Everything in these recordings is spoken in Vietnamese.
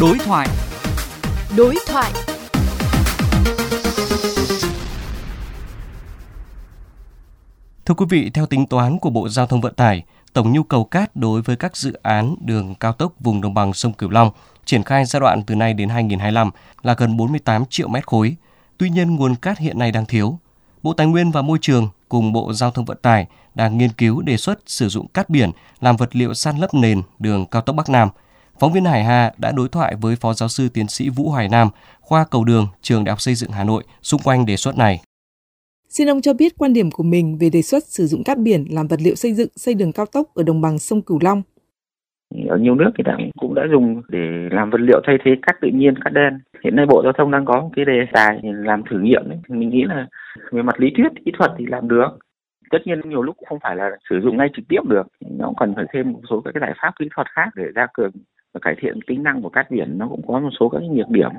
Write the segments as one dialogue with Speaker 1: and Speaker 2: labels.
Speaker 1: Đối thoại.
Speaker 2: Đối thoại.
Speaker 3: Thưa quý vị, theo tính toán của Bộ Giao thông Vận tải, tổng nhu cầu cát đối với các dự án đường cao tốc vùng đồng bằng sông Cửu Long triển khai giai đoạn từ nay đến 2025 là gần 48 triệu mét khối. Tuy nhiên, nguồn cát hiện nay đang thiếu. Bộ Tài nguyên và Môi trường cùng Bộ Giao thông Vận tải đang nghiên cứu đề xuất sử dụng cát biển làm vật liệu san lấp nền đường cao tốc Bắc Nam. Phóng viên Hải Hà đã đối thoại với Phó Giáo sư Tiến sĩ Vũ Hoài Nam, khoa cầu đường, Trường Đại học Xây dựng Hà Nội xung quanh đề xuất này.
Speaker 2: Xin ông cho biết quan điểm của mình về đề xuất sử dụng cát biển làm vật liệu xây dựng xây đường cao tốc ở đồng bằng sông Cửu Long.
Speaker 4: Ở nhiều nước thì đã cũng đã dùng để làm vật liệu thay thế cát tự nhiên, cát đen. Hiện nay Bộ Giao thông đang có một cái đề tài làm thử nghiệm đấy. Mình nghĩ là về mặt lý thuyết, kỹ thuật thì làm được. Tất nhiên nhiều lúc cũng không phải là sử dụng ngay trực tiếp được. Nó cần phải thêm một số các cái giải pháp kỹ thuật khác để gia cường cải thiện tính năng của cát biển. Nó cũng có một số các nhược điểm.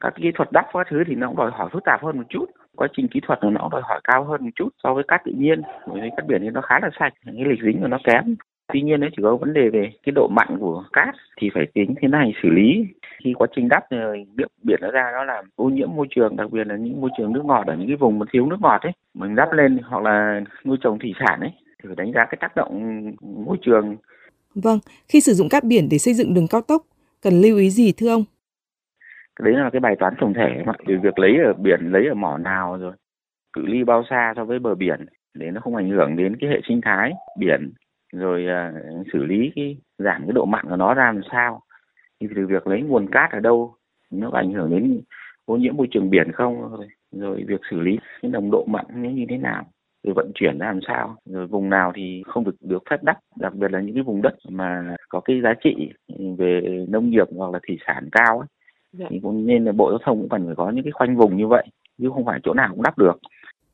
Speaker 4: Các kỹ thuật đắp các thứ thì nó cũng đòi hỏi phức tạp hơn một chút quá trình kỹ thuật nó cũng đòi hỏi cao hơn một chút so với cát tự nhiên, bởi vì cát biển thì nó khá là sạch, cái lịch dính của nó kém tuy nhiên nó chỉ có vấn đề về cái độ mặn của cát thì phải tính thế này xử lý khi quá trình đắp ờ, rồi nước biển nó ra nó làm ô nhiễm môi trường, đặc biệt là những môi trường nước ngọt ở những cái vùng mà thiếu nước ngọt ấy mình đắp lên hoặc là nuôi trồng thủy sản ấy, thì phải đánh giá cái tác động môi trường
Speaker 2: Vâng, khi sử dụng cát biển để xây dựng đường cao tốc, cần lưu ý gì thưa ông?
Speaker 4: đấy là cái bài toán tổng thể mà. Từ việc lấy ở biển lấy ở mỏ nào rồi cự ly bao xa so với bờ biển để nó không ảnh hưởng đến cái hệ sinh thái biển rồi uh, xử lý cái giảm cái độ mặn của nó ra làm sao. Thì từ việc lấy nguồn cát ở đâu nó có ảnh hưởng đến ô nhiễm môi trường biển không? Rồi, rồi việc xử lý cái nồng độ mặn nó như thế nào? Rồi vận chuyển ra làm sao rồi vùng nào thì không được được phép đắp đặc biệt là những cái vùng đất mà có cái giá trị về nông nghiệp hoặc là thủy sản cao ấy
Speaker 2: Dạ.
Speaker 4: thì cũng nên là bộ giao thông cũng cần phải có những cái khoanh vùng như vậy chứ không phải chỗ nào cũng đắp được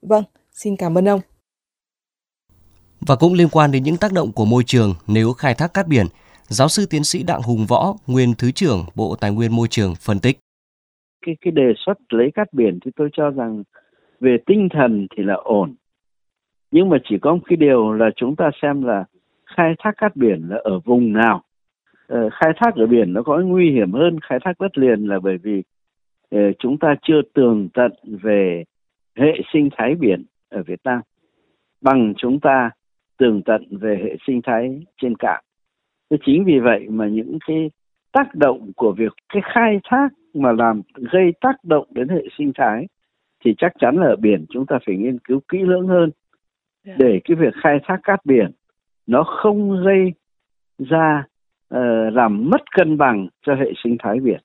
Speaker 2: Vâng, xin cảm ơn ông.
Speaker 3: Và cũng liên quan đến những tác động của môi trường nếu khai thác cát biển, giáo sư tiến sĩ Đặng Hùng Võ, nguyên Thứ trưởng Bộ Tài nguyên Môi trường phân tích.
Speaker 5: Cái, cái đề xuất lấy cát biển thì tôi cho rằng về tinh thần thì là ổn. Nhưng mà chỉ có một cái điều là chúng ta xem là khai thác cát biển là ở vùng nào. Ờ, khai thác ở biển nó có nguy hiểm hơn khai thác đất liền là bởi vì uh, chúng ta chưa tường tận về hệ sinh thái biển ở Việt Nam bằng chúng ta tường tận về hệ sinh thái trên cạn. Thế chính vì vậy mà những cái tác động của việc cái khai thác mà làm gây tác động đến hệ sinh thái thì chắc chắn là ở biển chúng ta phải nghiên cứu kỹ lưỡng hơn Dạ. để cái việc khai thác cát biển nó không gây ra uh, làm mất cân bằng cho hệ sinh thái biển.